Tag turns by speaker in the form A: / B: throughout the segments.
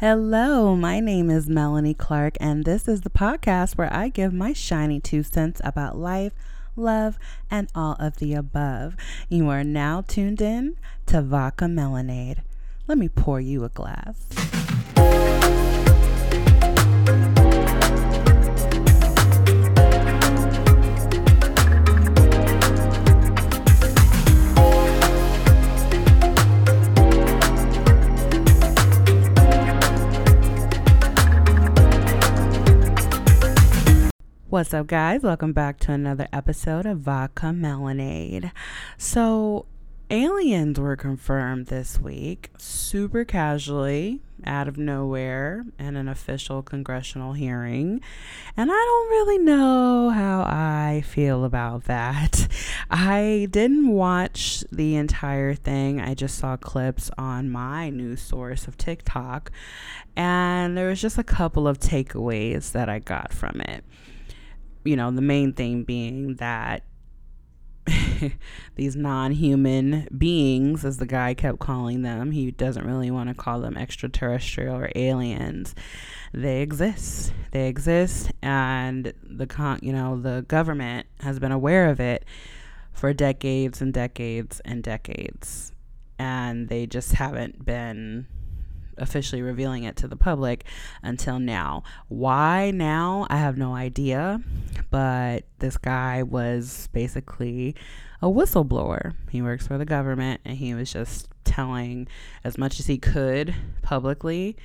A: Hello, my name is Melanie Clark, and this is the podcast where I give my shiny two cents about life, love, and all of the above. You are now tuned in to Vodka Melanade. Let me pour you a glass. What's up, guys? Welcome back to another episode of Vodka Melanade. So, aliens were confirmed this week, super casually, out of nowhere, in an official congressional hearing. And I don't really know how I feel about that. I didn't watch the entire thing, I just saw clips on my news source of TikTok. And there was just a couple of takeaways that I got from it you know, the main thing being that these non human beings, as the guy kept calling them, he doesn't really want to call them extraterrestrial or aliens. They exist. They exist, and the con, you know, the government has been aware of it for decades and decades and decades, and they just haven't been officially revealing it to the public until now. Why now? I have no idea. But this guy was basically a whistleblower. He works for the government and he was just telling as much as he could publicly.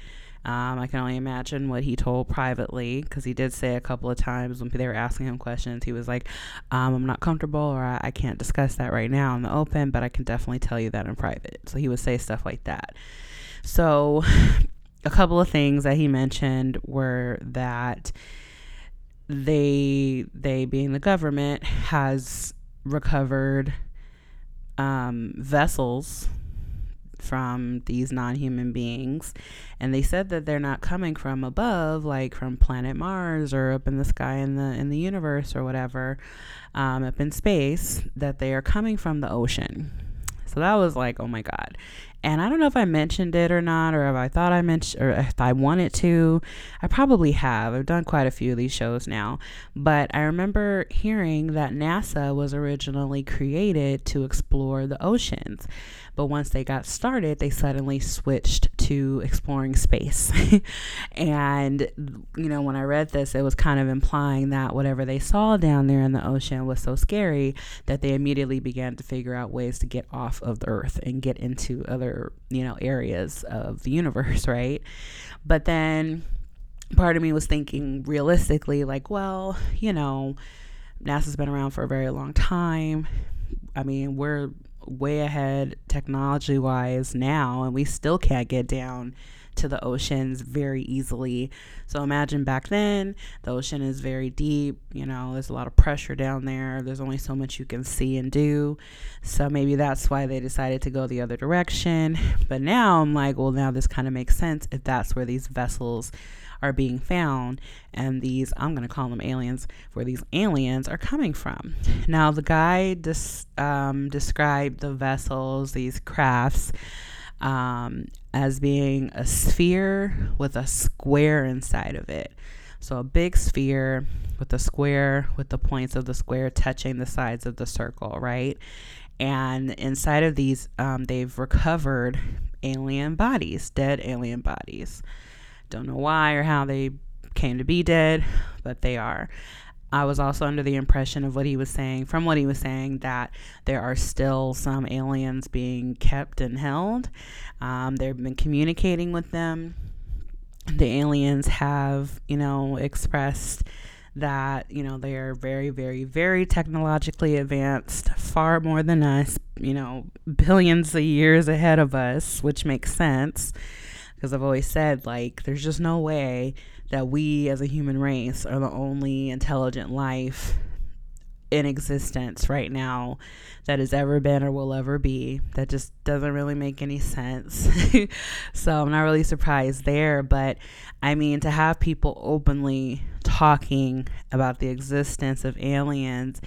A: Um, I can only imagine what he told privately because he did say a couple of times when they were asking him questions, he was like, um, I'm not comfortable or I, I can't discuss that right now in the open, but I can definitely tell you that in private. So he would say stuff like that. So, a couple of things that he mentioned were that they they being the government has recovered um, vessels from these non-human beings and they said that they're not coming from above like from planet mars or up in the sky in the in the universe or whatever um, up in space that they are coming from the ocean so that was like, oh my God. And I don't know if I mentioned it or not, or if I thought I mentioned, or if I wanted to. I probably have. I've done quite a few of these shows now. But I remember hearing that NASA was originally created to explore the oceans. But once they got started, they suddenly switched to exploring space. and, you know, when I read this, it was kind of implying that whatever they saw down there in the ocean was so scary that they immediately began to figure out ways to get off of the earth and get into other, you know, areas of the universe, right? But then part of me was thinking realistically, like, well, you know, NASA's been around for a very long time. I mean, we're way ahead technology wise now, and we still can't get down to the oceans very easily. So imagine back then, the ocean is very deep, you know, there's a lot of pressure down there. There's only so much you can see and do. So maybe that's why they decided to go the other direction. But now I'm like, well, now this kind of makes sense if that's where these vessels are being found and these i'm going to call them aliens where these aliens are coming from now the guy dis, um, described the vessels these crafts um, as being a sphere with a square inside of it. So a big sphere with a square with the points of the square touching the sides of the circle right? And inside of these um, they've recovered alien bodies dead alien bodies. Don't know why or how they came to be dead, but they are. I was also under the impression of what he was saying, from what he was saying, that there are still some aliens being kept and held. Um, they've been communicating with them. The aliens have, you know, expressed that, you know, they are very, very, very technologically advanced, far more than us, you know, billions of years ahead of us, which makes sense because I've always said, like, there's just no way that we as a human race are the only intelligent life in existence right now that has ever been or will ever be. That just doesn't really make any sense. so I'm not really surprised there. But I mean, to have people openly talking about the existence of aliens,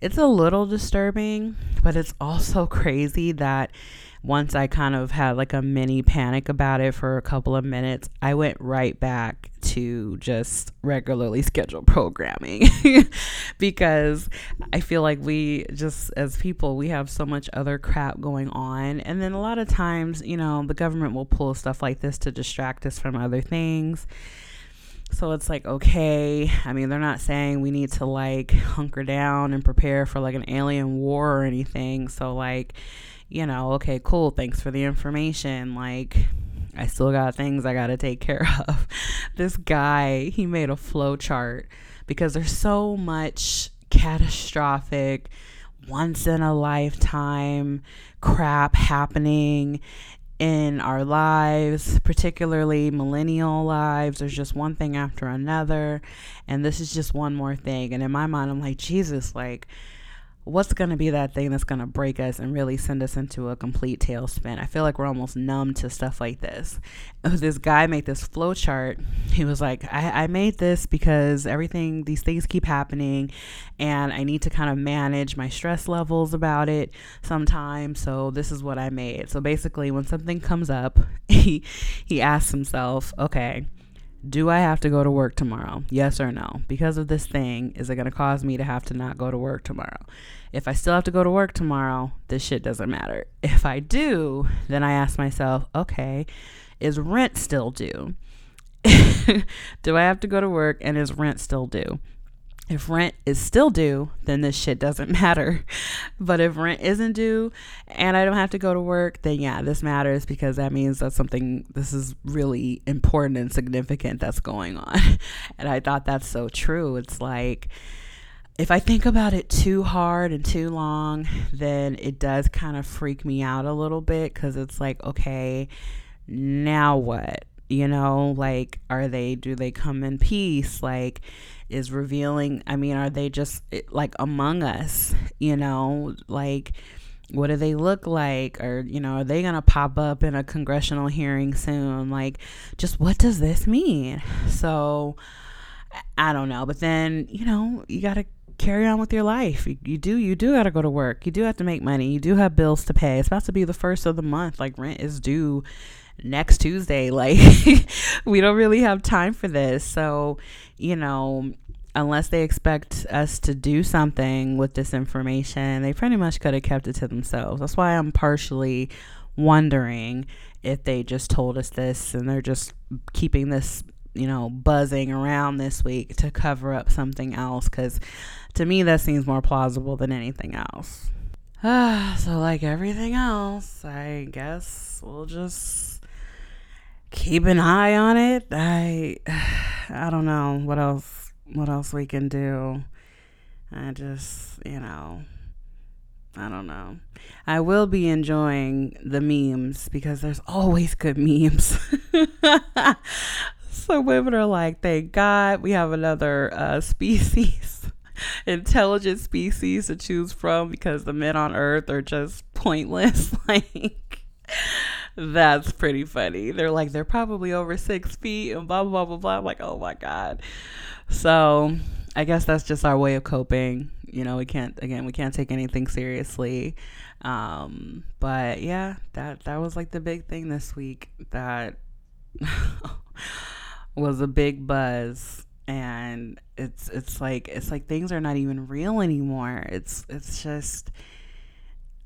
A: it's a little disturbing, but it's also crazy that once I kind of had like a mini panic about it for a couple of minutes, I went right back to just regularly scheduled programming because I feel like we just as people we have so much other crap going on and then a lot of times, you know, the government will pull stuff like this to distract us from other things. So it's like, okay, I mean, they're not saying we need to like hunker down and prepare for like an alien war or anything. So, like, you know, okay, cool, thanks for the information. Like, I still got things I got to take care of. this guy, he made a flow chart because there's so much catastrophic, once in a lifetime crap happening in our lives, particularly millennial lives. There's just one thing after another. And this is just one more thing. And in my mind, I'm like, Jesus, like, what's going to be that thing that's going to break us and really send us into a complete tailspin. I feel like we're almost numb to stuff like this. Oh, this guy made this flow chart. He was like, I, I made this because everything, these things keep happening, and I need to kind of manage my stress levels about it sometimes. So this is what I made. So basically, when something comes up, he he asks himself, okay do I have to go to work tomorrow? Yes or no? Because of this thing, is it going to cause me to have to not go to work tomorrow? If I still have to go to work tomorrow, this shit doesn't matter. If I do, then I ask myself, okay, is rent still due? do I have to go to work and is rent still due? If rent is still due, then this shit doesn't matter. But if rent isn't due and I don't have to go to work, then yeah, this matters because that means that something, this is really important and significant that's going on. And I thought that's so true. It's like, if I think about it too hard and too long, then it does kind of freak me out a little bit because it's like, okay, now what? You know, like, are they, do they come in peace? Like, is revealing i mean are they just eh, like among us you know? Like what do they look like? Or you know are they going to pop up in a congressional hearing soon? Like just what does this mean? So i don't know. But then you know you got to carry on with your life. You, you do you do got to go to work. You do have to make money. You do have bills to pay. It's about to be the first of the month. Like rent is due next Tuesday. Like, we don't really have time for this. So, you know, unless they expect us to do something with this information, they pretty much could have kept it to themselves. That's why I'm partially wondering if they just told us this and they're just keeping this, you know, buzzing around this week to cover up something else. Because to me, that seems more plausible than anything else. Ah, so like everything else, I guess we'll just keep an eye on it. I I don't know what else what else we can do. I just, you know, I don't know. I will be enjoying the memes because there's always good memes. so women are like, thank God we have another uh, species, intelligent species to choose from because the men on Earth are just pointless. like, that's pretty funny. They're like, they're probably over six feet and blah, blah, blah, blah. I'm like, oh my God. So I guess that's just our way of coping. You know, we can't, again, we can't take anything seriously. Um, but yeah, that, that was like the big thing this week that was a big buzz and it's it's like it's like things are not even real anymore it's it's just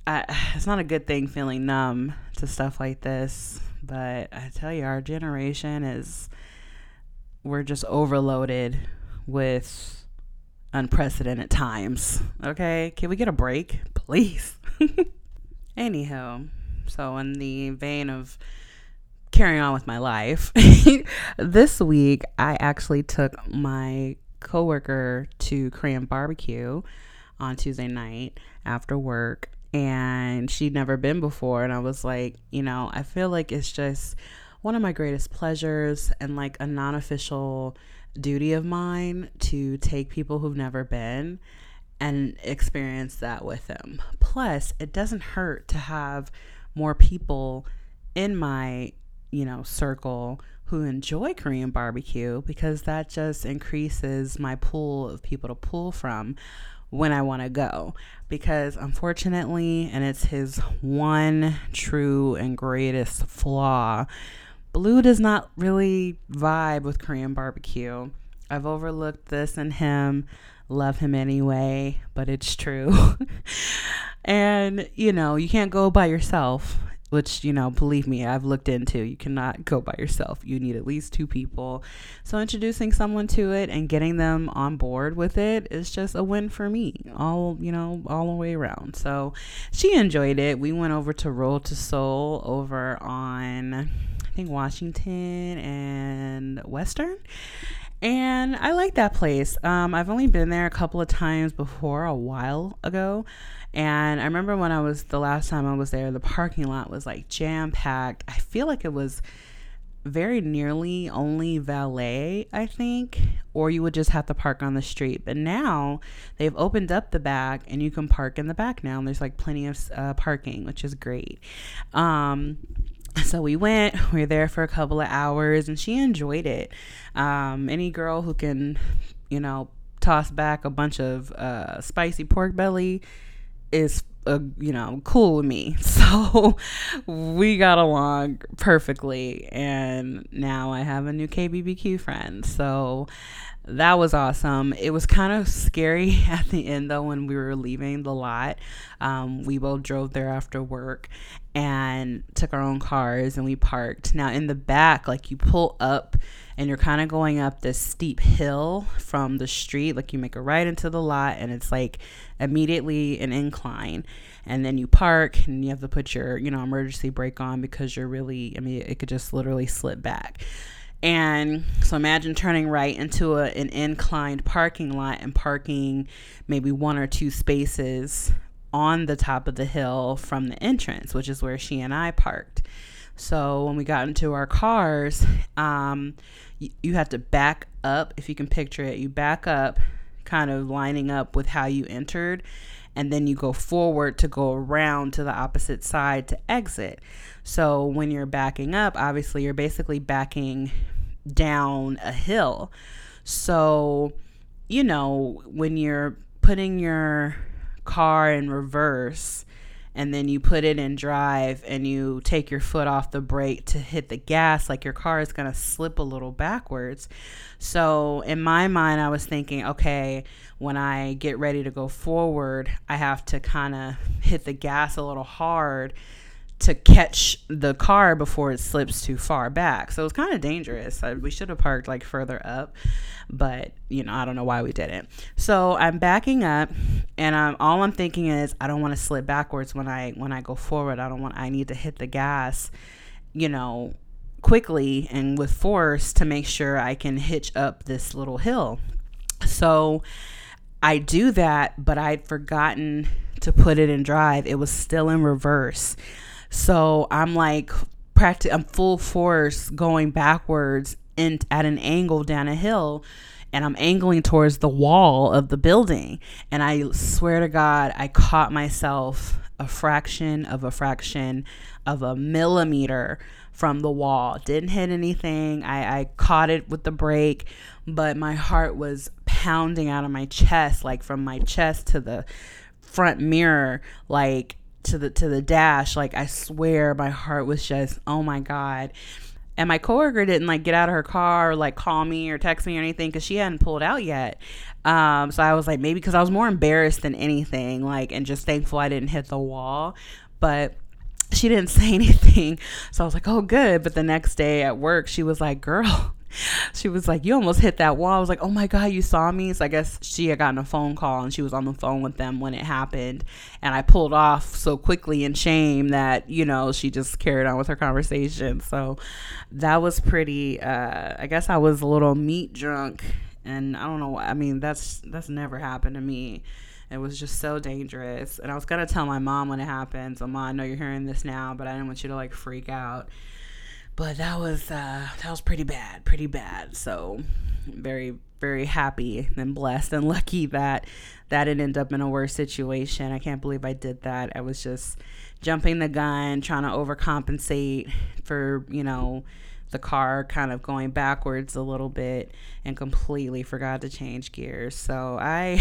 A: I, it's not a good thing feeling numb to stuff like this, but I tell you, our generation is, we're just overloaded with unprecedented times. Okay? Can we get a break, please? Anyhow, so in the vein of carrying on with my life, this week I actually took my coworker to Korean barbecue on Tuesday night after work and she'd never been before and I was like, you know, I feel like it's just one of my greatest pleasures and like a non-official duty of mine to take people who've never been and experience that with them. Plus, it doesn't hurt to have more people in my, you know, circle who enjoy Korean barbecue because that just increases my pool of people to pull from when I want to go because unfortunately, and it's his one true and greatest flaw, Blue does not really vibe with Korean barbecue. I've overlooked this in him, love him anyway, but it's true. and, you know, you can't go by yourself which you know believe me i've looked into. You cannot go by yourself. You need at least two people. So introducing someone to it and getting them on board with it is just a win for me all you know all the way around. So she enjoyed it. We went over to Road to Seoul over on think washington and western and I like that place. Um, I've only been there a couple of times before, a while ago. And I remember when I was the last time I was there, the parking lot was like jam packed. I feel like it was very nearly only valet, I think, or you would just have to park on the street. But now they've opened up the back and you can park in the back now. And there's like plenty of uh, parking, which is great. Um, so we went we were there for a couple of hours and she enjoyed it. Um, any girl who can you know toss back a bunch of uh, spicy pork belly is uh, you know cool with me. So we got along perfectly and now i have a new kbbq friend. So that was awesome it was kind of scary at the end though when we were leaving the lot um, we both drove there after work and took our own cars and we parked now in the back like you pull up and you're kind of going up this steep hill from the street. Like you make a right into the lot, and it's like immediately an incline. And then you park, and you have to put your, you know, emergency brake on because you're really, I mean, it could just literally slip back. And so imagine turning right into a, an inclined parking lot and parking maybe one or two spaces on the top of the hill from the entrance, which is where she and I parked. So when we got into our cars, um, you, you have to back up, if you can picture it, you back up, kind of lining up with how you entered, and then you go forward to go around to the opposite side to exit. So when you're backing up, obviously you're basically backing down a hill. So, you know, when you're putting your car in reverse, and then you put it in drive and you take your foot off the brake to hit the gas, like your car is going to slip a little backwards. So, in my mind, I was thinking, okay, when I get ready to go forward, I have to kind of hit the gas a little hard to catch the car before it slips too far back. So it was kind of dangerous. we should have parked like further up, but you know, I don't know why we didn't. So I'm backing up and I'm all I'm thinking is I don't want to slip backwards when I when I go forward. I don't want I need to hit the gas, you know, quickly and with force to make sure I can hitch up this little hill. So I do that, but I'd forgotten to put it in drive. It was still in reverse. So I'm like, practic- I'm full force going backwards and at an angle down a hill and I'm angling towards the wall of the building. And I swear to God, I caught myself a fraction of a fraction of a millimeter from the wall. Didn't hit anything. I, I caught it with the brake, but my heart was pounding out of my chest, like from my chest to the front mirror. Like to the to the dash like i swear my heart was just oh my god. And my coworker didn't like get out of her car or like call me or text me or anything because she hadn't pulled out yet. Um, so i was like maybe because i was more embarrassed than anything like and just thankful i didn't hit the wall. But she didn't say anything. So i was like oh good. But the next day at work she was like girl she was like, You almost hit that wall. I was like, Oh my God, you saw me. So I guess she had gotten a phone call and she was on the phone with them when it happened. And I pulled off so quickly in shame that, you know, she just carried on with her conversation. So that was pretty, uh, I guess I was a little meat drunk. And I don't know. I mean, that's that's never happened to me. It was just so dangerous. And I was gonna tell my mom when it happened. So mom, I know you're hearing this now, but I didn't want you to like freak out but that was uh, that was pretty bad, pretty bad. So very very happy and blessed and lucky that that didn't end up in a worse situation. I can't believe I did that. I was just jumping the gun, trying to overcompensate for you know the car kind of going backwards a little bit and completely forgot to change gears. So I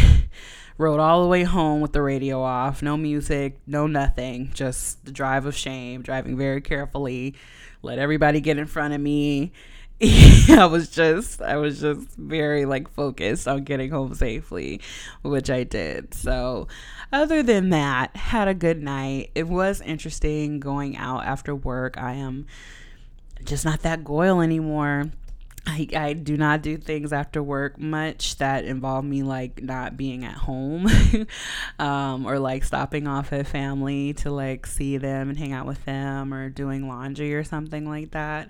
A: rode all the way home with the radio off, no music, no nothing, just the drive of shame, driving very carefully, let everybody get in front of me. I was just I was just very like focused on getting home safely, which I did. So, other than that, had a good night. It was interesting going out after work. I am just not that goyle anymore. I, I do not do things after work much that involve me like not being at home um, or like stopping off at family to like see them and hang out with them or doing laundry or something like that.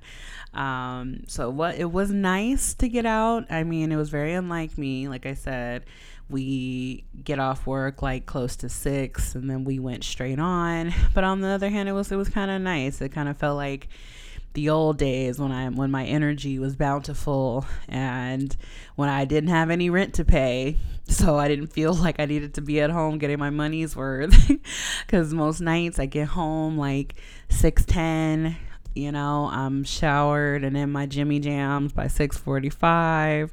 A: Um, so what it was nice to get out. I mean, it was very unlike me. Like I said, we get off work like close to six and then we went straight on. But on the other hand, it was it was kind of nice. It kind of felt like the old days when I when my energy was bountiful and when I didn't have any rent to pay. So I didn't feel like I needed to be at home getting my money's worth cuz most nights I get home like 6:10, you know, I'm showered and in my Jimmy Jams by 6:45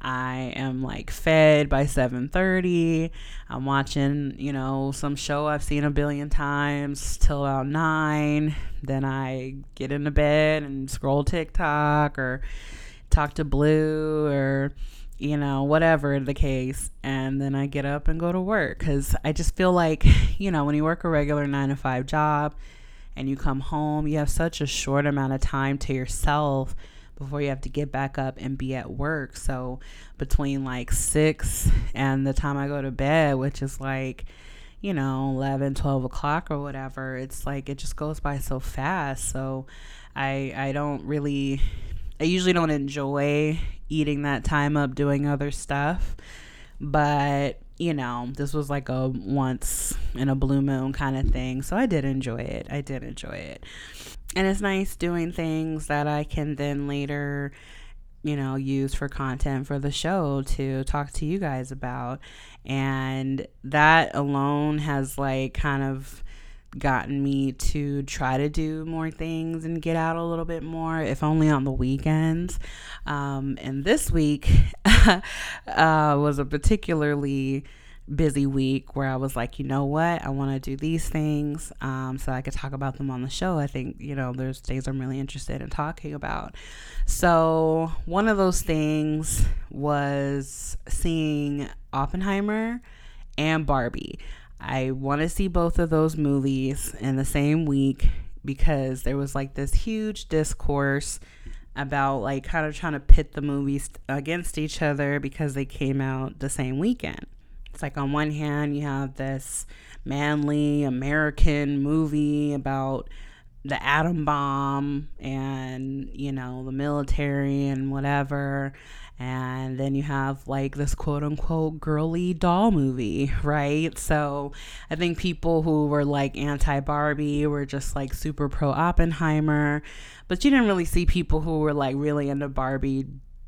A: I am like fed by 7:30. I'm watching, you know, some show I've seen a billion times till about 9. Then I get into bed and scroll TikTok or talk to Blue or you know, whatever the case, and then I get up and go to work cuz I just feel like, you know, when you work a regular 9 to 5 job and you come home, you have such a short amount of time to yourself before you have to get back up and be at work. So between like 6 and the time I go to bed, which is like, you know, 11, 12 o'clock or whatever, it's like it just goes by so fast. So I I don't really I usually don't enjoy eating that time up doing other stuff. But, you know, this was like a once in a blue moon kind of thing. So I did enjoy it. I did enjoy it and it's nice doing things that I can then later, you know, use for content for the show to talk to you guys about. And that alone has like kind of gotten me to try to do more things and get out a little bit more, if only on the weekends. Um, and this week uh, was a particularly busy week where I was like, you know what, I want to do these things um, so I could talk about them on the show. I think, you know, there's things I'm really interested in talking about. So, one of those things was seeing Oppenheimer and Barbie. I want to see both of those movies in the same week because there was like this huge discourse about like kind of trying to pit the movies against each other because they came out the same weekend. It's like on one hand, you have this manly American movie about the atom bomb and, you know, the military and whatever. And then you have like this quote unquote girly doll movie, right? So I think people who were like anti Barbie were just like super pro Oppenheimer. But you didn't really see people who were like really into Barbie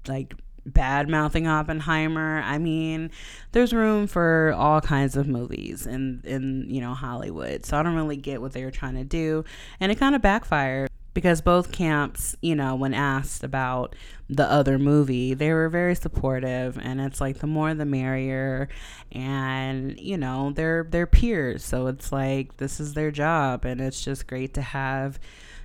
A: like bad mouthing Oppenheimer. I mean, there's room for all kinds of movies in in you know Hollywood. So I don't really get what they were trying to do, and it kind of backfired because both camps, you know, when asked about the other movie, they were very supportive. And it's like the more the merrier. And you know, they're they're peers, so it's like this is their job. And it's just great to have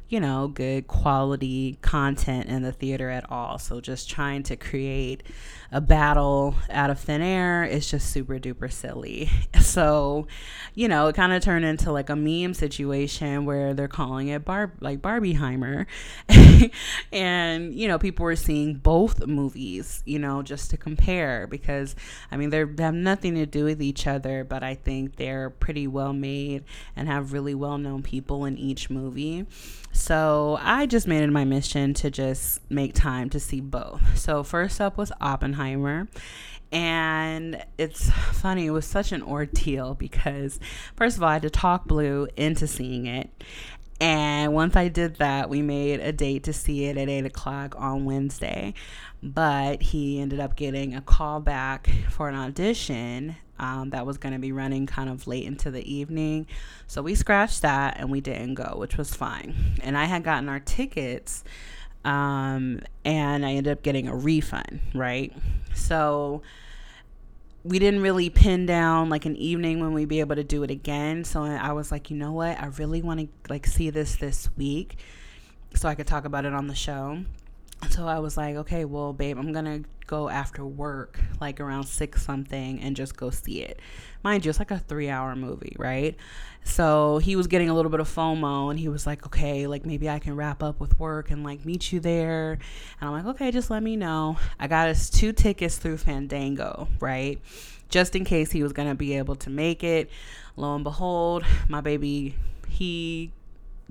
A: you know, good quality content in the theater at all. So just trying to create a battle out of thin air is just super duper silly. So, you know, it kind of turned into like a meme situation where they're calling it Barb like Barbieheimer. and, you know, people were seeing both movies, you know, just to compare because I mean they have nothing to do with each other, but I think they're pretty well made and have really well known people in each movie. So I just made it my mission to just make time to see both. So first up was Oppenheimer. And it's funny, it was such an ordeal because, first of all, I had to talk Blue into seeing it. And once I did that, we made a date to see it at 8 o'clock on Wednesday. But he ended up getting a call back for an audition um, that was going to be running kind of late into the evening. So we scratched that and we didn't go, which was fine. And I had gotten our tickets Um, and I ended up getting a refund, right? So we didn't really pin down like an evening when we'd be able to do it again. So I was like, you know what? I really want to like see this this week so I could talk about it on the show. So I was like, okay, well, babe, I'm to go after work, like around six something, and just go see it. Mind you, it's like a three hour movie, right? So he was getting a little bit of FOMO and he was like, okay, like maybe I can wrap up with work and like meet you there. And I'm like, okay, just let me know. I got us two tickets through Fandango, right? Just in case he was to be able to make it. Lo and behold, my baby, he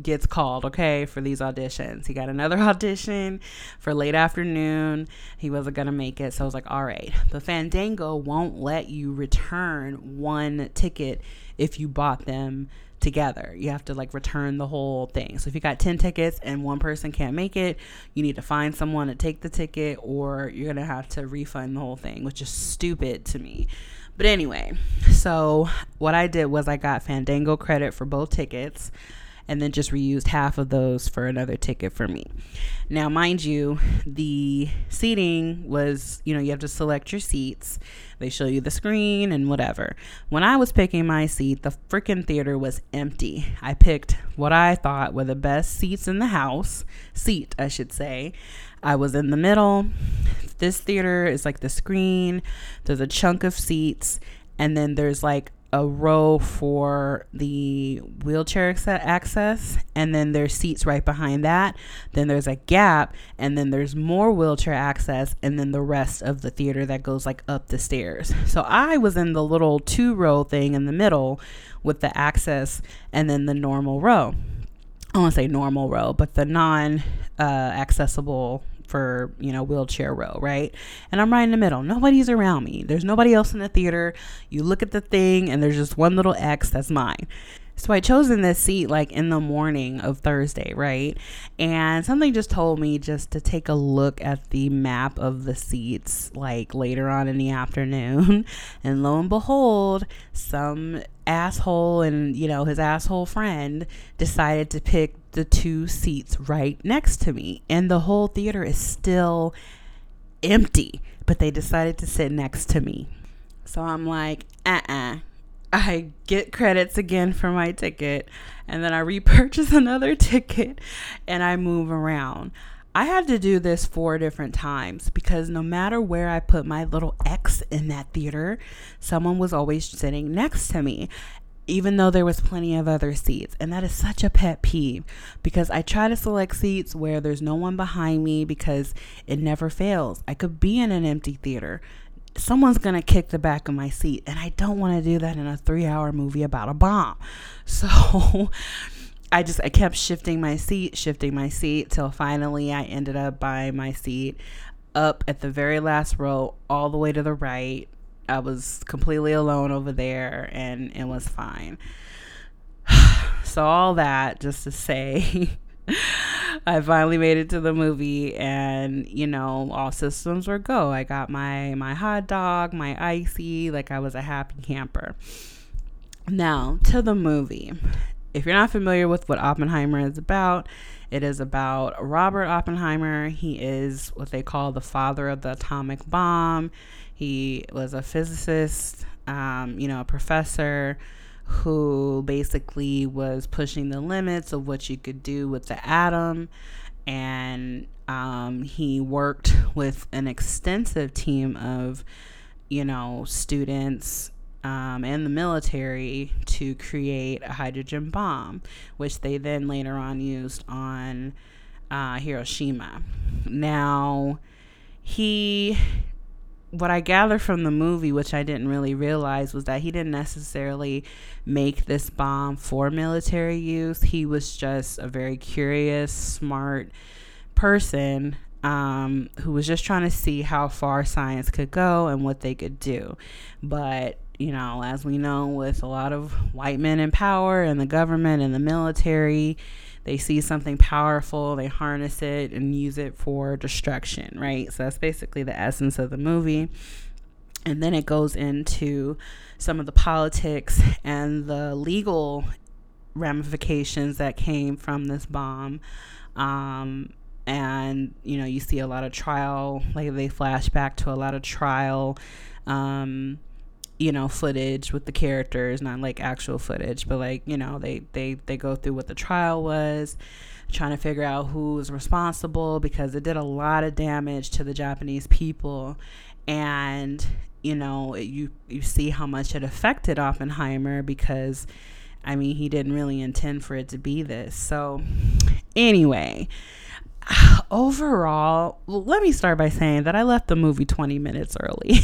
A: gets called, okay, for these auditions. He got another audition for late afternoon. He wasn't going to make it. So I was like, all right. But Fandango won't let you return one ticket if you bought them together. You have to like return the whole thing. So if you got 10 tickets and one person can't make it, you need to find someone to take the ticket or you're going to have to refund the whole thing, which is stupid to me. But anyway, so what I did was I got Fandango credit for both tickets and then just reused half of those for another ticket for me. Now, mind you, the seating was, you know, you have to select your seats. They show you the screen and whatever. When I was picking my seat, the freaking theater was empty. I picked what I thought were the best seats in the house, seat, I should say. I was in the middle. This theater is like the screen, there's a chunk of seats, and then there's like a row for the wheelchair access and then there's seats right behind that. Then there's a gap and then there's more wheelchair access and then the rest of the theater that goes like up the stairs. So i was in the little two row thing in the middle with the access and then the normal row. I want to say normal row but the non uh, accessible for, you know, wheelchair row, right? And I'm right in the middle. Nobody's around me. There's nobody else in the theater. You look at the thing and there's just one little X that's mine. So I chose in this seat like in the morning of Thursday, right? And something just told me just to take a look at the map of the seats like later on in the afternoon. And lo and behold, some asshole and, you know, his asshole friend decided to pick the two seats right next to me. And the whole theater is still empty, but they decided to sit next to me. So I'm like, uh uh-uh. uh I get credits again for my ticket and then I repurchase another ticket and I move around. I had to do this four different times because no matter where I put my little X in that theater, someone was always sitting next to me even though there was plenty of other seats. And that is such a pet peeve because I try to select seats where there's no one behind me because it never fails. I could be in an empty theater. Someone's going to kick the back of my seat, and I don't want to do that in a three hour movie about a bomb. So I just I kept shifting my seat, shifting my seat till finally I ended up by my seat up at the very last row, all the way to the right, I was completely alone over there and it was fine. so, all that just to say, I finally made it to the movie and you know all systems were go. I got my my hot dog, my icy, like I was a happy camper. Now, to the movie. If you're not familiar with what Oppenheimer is about, it is about Robert Oppenheimer. He is what they call the father of the atomic bomb. He was a physicist, um, you know, a professor who basically was pushing the limits of what you could do with the atom. And um, he worked with an extensive team of, you know, students um, and the military to create a hydrogen bomb, which they then later on used on uh, Hiroshima. Now, he what I gather from the movie, which I didn't really realize, was that he didn't necessarily make this bomb for military use. He was just a very curious, smart person um, who was just trying to see how far science could go and what they could do. But, you know, as we know, with a lot of white men in power and the government and the military, they see something powerful, they harness it and use it for destruction, right? So that's basically the essence of the movie. And then it goes into some of the politics and the legal ramifications that came from this bomb. Um, and you know you see a lot of trial like they flash back to a lot of trial um you know footage with the characters not like actual footage but like you know they they they go through what the trial was trying to figure out who was responsible because it did a lot of damage to the japanese people. And you know you you see how much it affected oppenheimer because i mean he didn't really intend for it to be this. So anyway overall, let me start by saying that I left the movie 20 minutes early.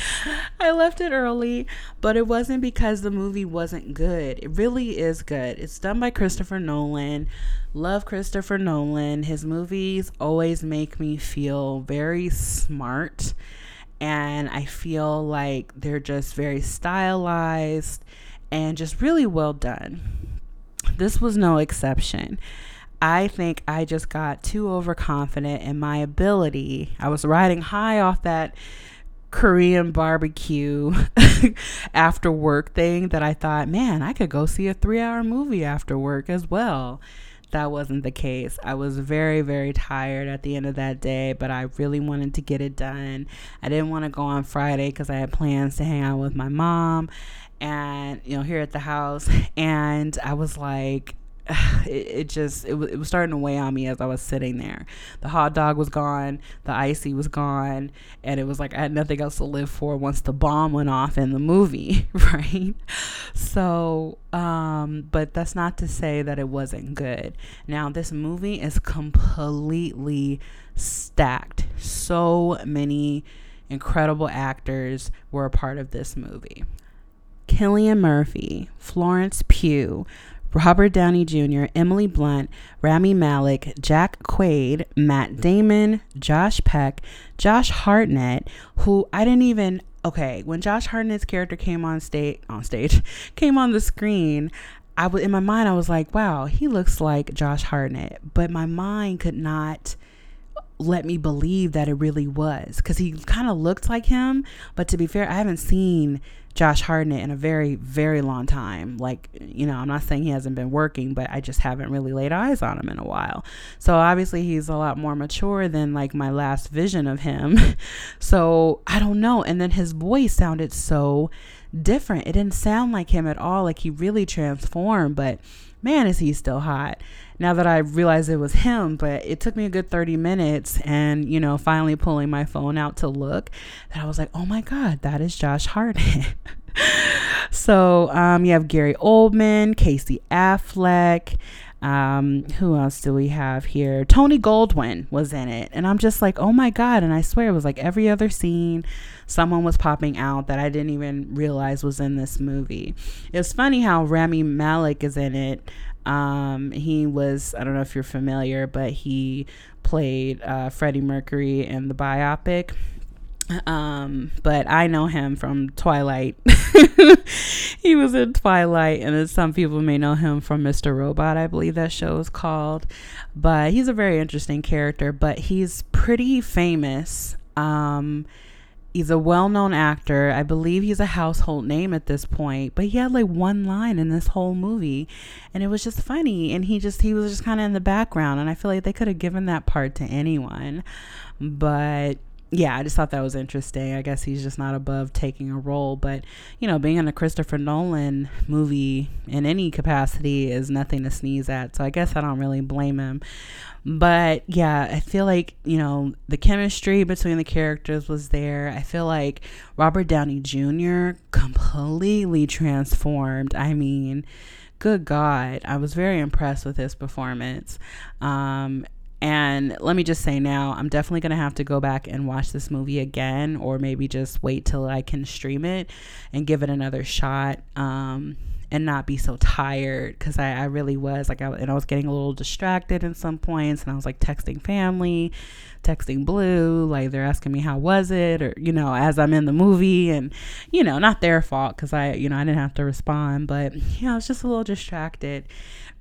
A: I left it early, but it wasn't because the movie wasn't good. It really is good. It's done by Christopher Nolan. Love Christopher Nolan. His movies always make me feel very smart, and I feel like they're just very stylized and just really well done. This was no exception. I think I just got too overconfident in my ability. I was riding high off that Korean barbecue after work thing that I thought, man, I could go see a three hour movie after work as well. That wasn't the case. I was very, very tired at the end of that day, but I really wanted to get it done. I didn't want to go on Friday because I had plans to hang out with my mom and, you know, here at the house. And I was like, it, it just it, was, it was starting to weigh on me as I was sitting there. The hot dog was gone, the icy was gone, and it was like I had nothing else to live for once the bomb went off in the movie, right? So, um, but that's not to say that it wasn't good. Now, this movie is completely stacked. So many incredible actors were a part of this movie. Cillian Murphy, Florence Pugh, Robert Downey Jr., Emily Blunt, Rami Malek, Jack Quaid, Matt Damon, Josh Peck, Josh Hartnett, who I didn't even okay, when Josh Hartnett's character came on stage on stage, came on the screen, I was in my mind I was like, wow, he looks like Josh Hartnett, but my mind could not let me believe that it really was because he kind of looked like him. But to be fair, I haven't seen Josh Hartnett in a very, very long time. Like, you know, I'm not saying he hasn't been working, but I just haven't really laid eyes on him in a while. So obviously he's a lot more mature than like my last vision of him. so I don't know. And then his voice sounded so different. It didn't sound like him at all. Like he really transformed, but man, is he still hot now that I realized it was him, but it took me a good 30 minutes and, you know, finally pulling my phone out to look that I was like, oh my God, that is Josh Hartnett. so um, you have Gary Oldman, Casey Affleck. Um, who else do we have here? Tony Goldwyn was in it. And I'm just like, oh my God. And I swear it was like every other scene, someone was popping out that I didn't even realize was in this movie. It was funny how Rami Malek is in it. Um, he was, I don't know if you're familiar, but he played uh, Freddie Mercury in the biopic. Um, but I know him from Twilight. he was in Twilight, and then some people may know him from Mr. Robot, I believe that show is called. But he's a very interesting character, but he's pretty famous. Um, He's a well known actor. I believe he's a household name at this point, but he had like one line in this whole movie and it was just funny. And he just, he was just kind of in the background. And I feel like they could have given that part to anyone. But yeah, I just thought that was interesting. I guess he's just not above taking a role, but you know, being in a Christopher Nolan movie in any capacity is nothing to sneeze at. So I guess I don't really blame him. But yeah, I feel like, you know, the chemistry between the characters was there. I feel like Robert Downey Jr. completely transformed. I mean, good God, I was very impressed with his performance. Um, and let me just say now, I'm definitely going to have to go back and watch this movie again, or maybe just wait till I can stream it and give it another shot. Um, and not be so tired because I, I really was like I, and I was getting a little distracted in some points and I was like texting family texting blue like they're asking me how was it or you know as I'm in the movie and you know not their fault because I you know I didn't have to respond but know I was just a little distracted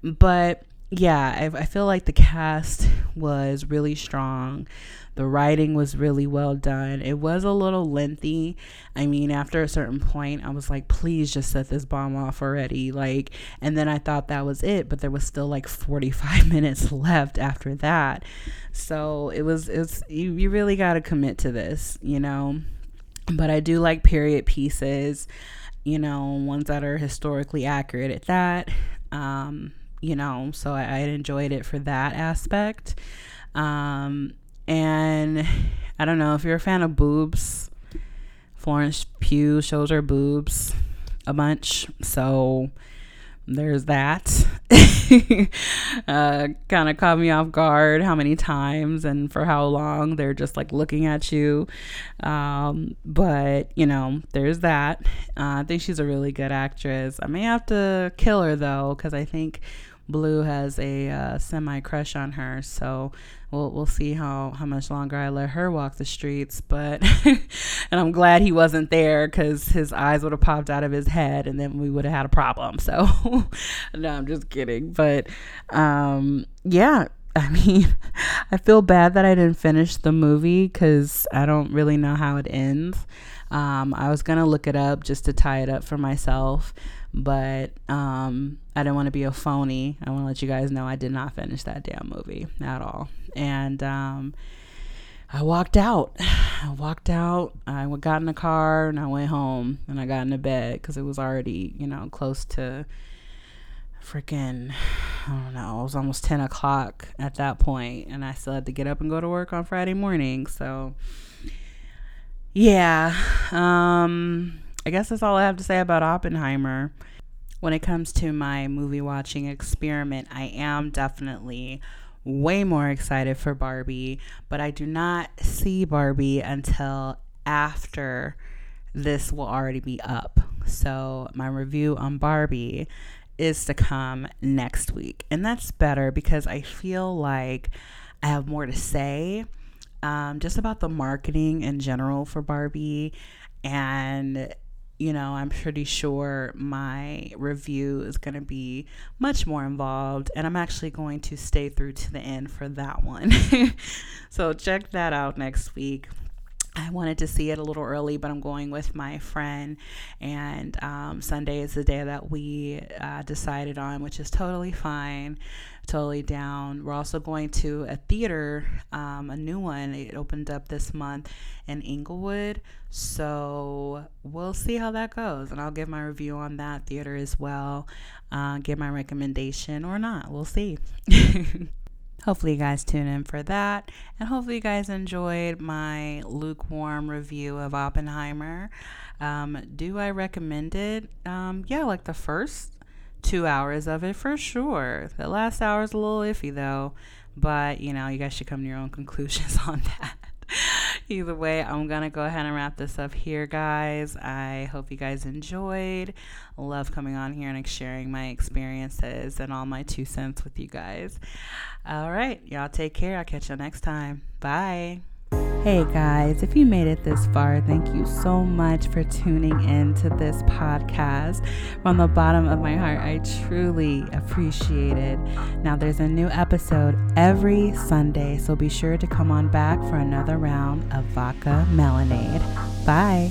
A: but yeah, I, I feel like the cast was really strong. The writing was really well done. It was a little lengthy. I mean, after a certain point, I was like, please just set this bomb off already. Like, and then I thought that was it, but there was still like 45 minutes left after that. So it was, it's, you, you really got to commit to this, you know? But I do like period pieces, you know, ones that are historically accurate at that. Um, you know, so I, I enjoyed it for that aspect. Um, and I don't know if you're a fan of boobs. Florence Pugh shows her boobs a bunch, so there's that. uh, kind of caught me off guard how many times and for how long they're just like looking at you. Um, but, you know, there's that. Uh, I think she's a really good actress. I may have to kill her though, because I think Blue has a uh, semi crush on her. So we'll we'll see how how much longer I let her walk the streets. But and I'm glad he wasn't there because his eyes would have popped out of his head, and then we would have had a problem. So no, I'm just kidding. But um, yeah. I mean, I feel bad that I didn't finish the movie because I don't really know how it ends. Um, I was gonna look it up just to tie it up for myself, but um, I didn't want to be a phony. I want to let you guys know I did not finish that damn movie at all. And um, I walked out. I walked out. I got in the car and I went home and I got into bed because it was already, you know, close to freaking, I don't know, it was almost 10 o'clock at that point, and I still had to get up and go to work on Friday morning. So, yeah, um, I guess that's all I have to say about Oppenheimer. When it comes to my movie watching experiment, I am definitely way more excited for Barbie, but I do not see Barbie until after this will already be up. So, my review on Barbie is to come next week. And that's better because I feel like I have more to say um, just about the marketing in general for Barbie and you know, I'm pretty sure my review is going to be much more involved, and I'm actually going to stay through to the end for that one. so, check that out next week. I wanted to see it a little early, but I'm going with my friend, and um, Sunday is the day that we uh, decided on, which is totally fine, totally down. We're also going to a theater, um, a new one. It opened up this month in Inglewood, so we'll see how that goes, and I'll give my review on that theater as well. Uh, give my recommendation or not. We'll see. Hopefully, you guys tune in for that. And hopefully, you guys enjoyed my lukewarm review of Oppenheimer. Um, do I recommend it? Um, yeah, like the first two hours of it for sure. The last hour is a little iffy though, but you know, you guys should come to your own conclusions on that. Either way, I'm going to go ahead and wrap this up here, guys. I hope you guys enjoyed. Love coming on here and sharing my experiences and all my two cents with you guys. All right, y'all take care. I'll catch you next time. Bye. Hey guys, if you made it this far, thank you so much for tuning in to this podcast. From the bottom of my heart, I truly appreciate it. Now, there's a new episode every Sunday, so be sure to come on back for another round of Vodka Melanade. Bye.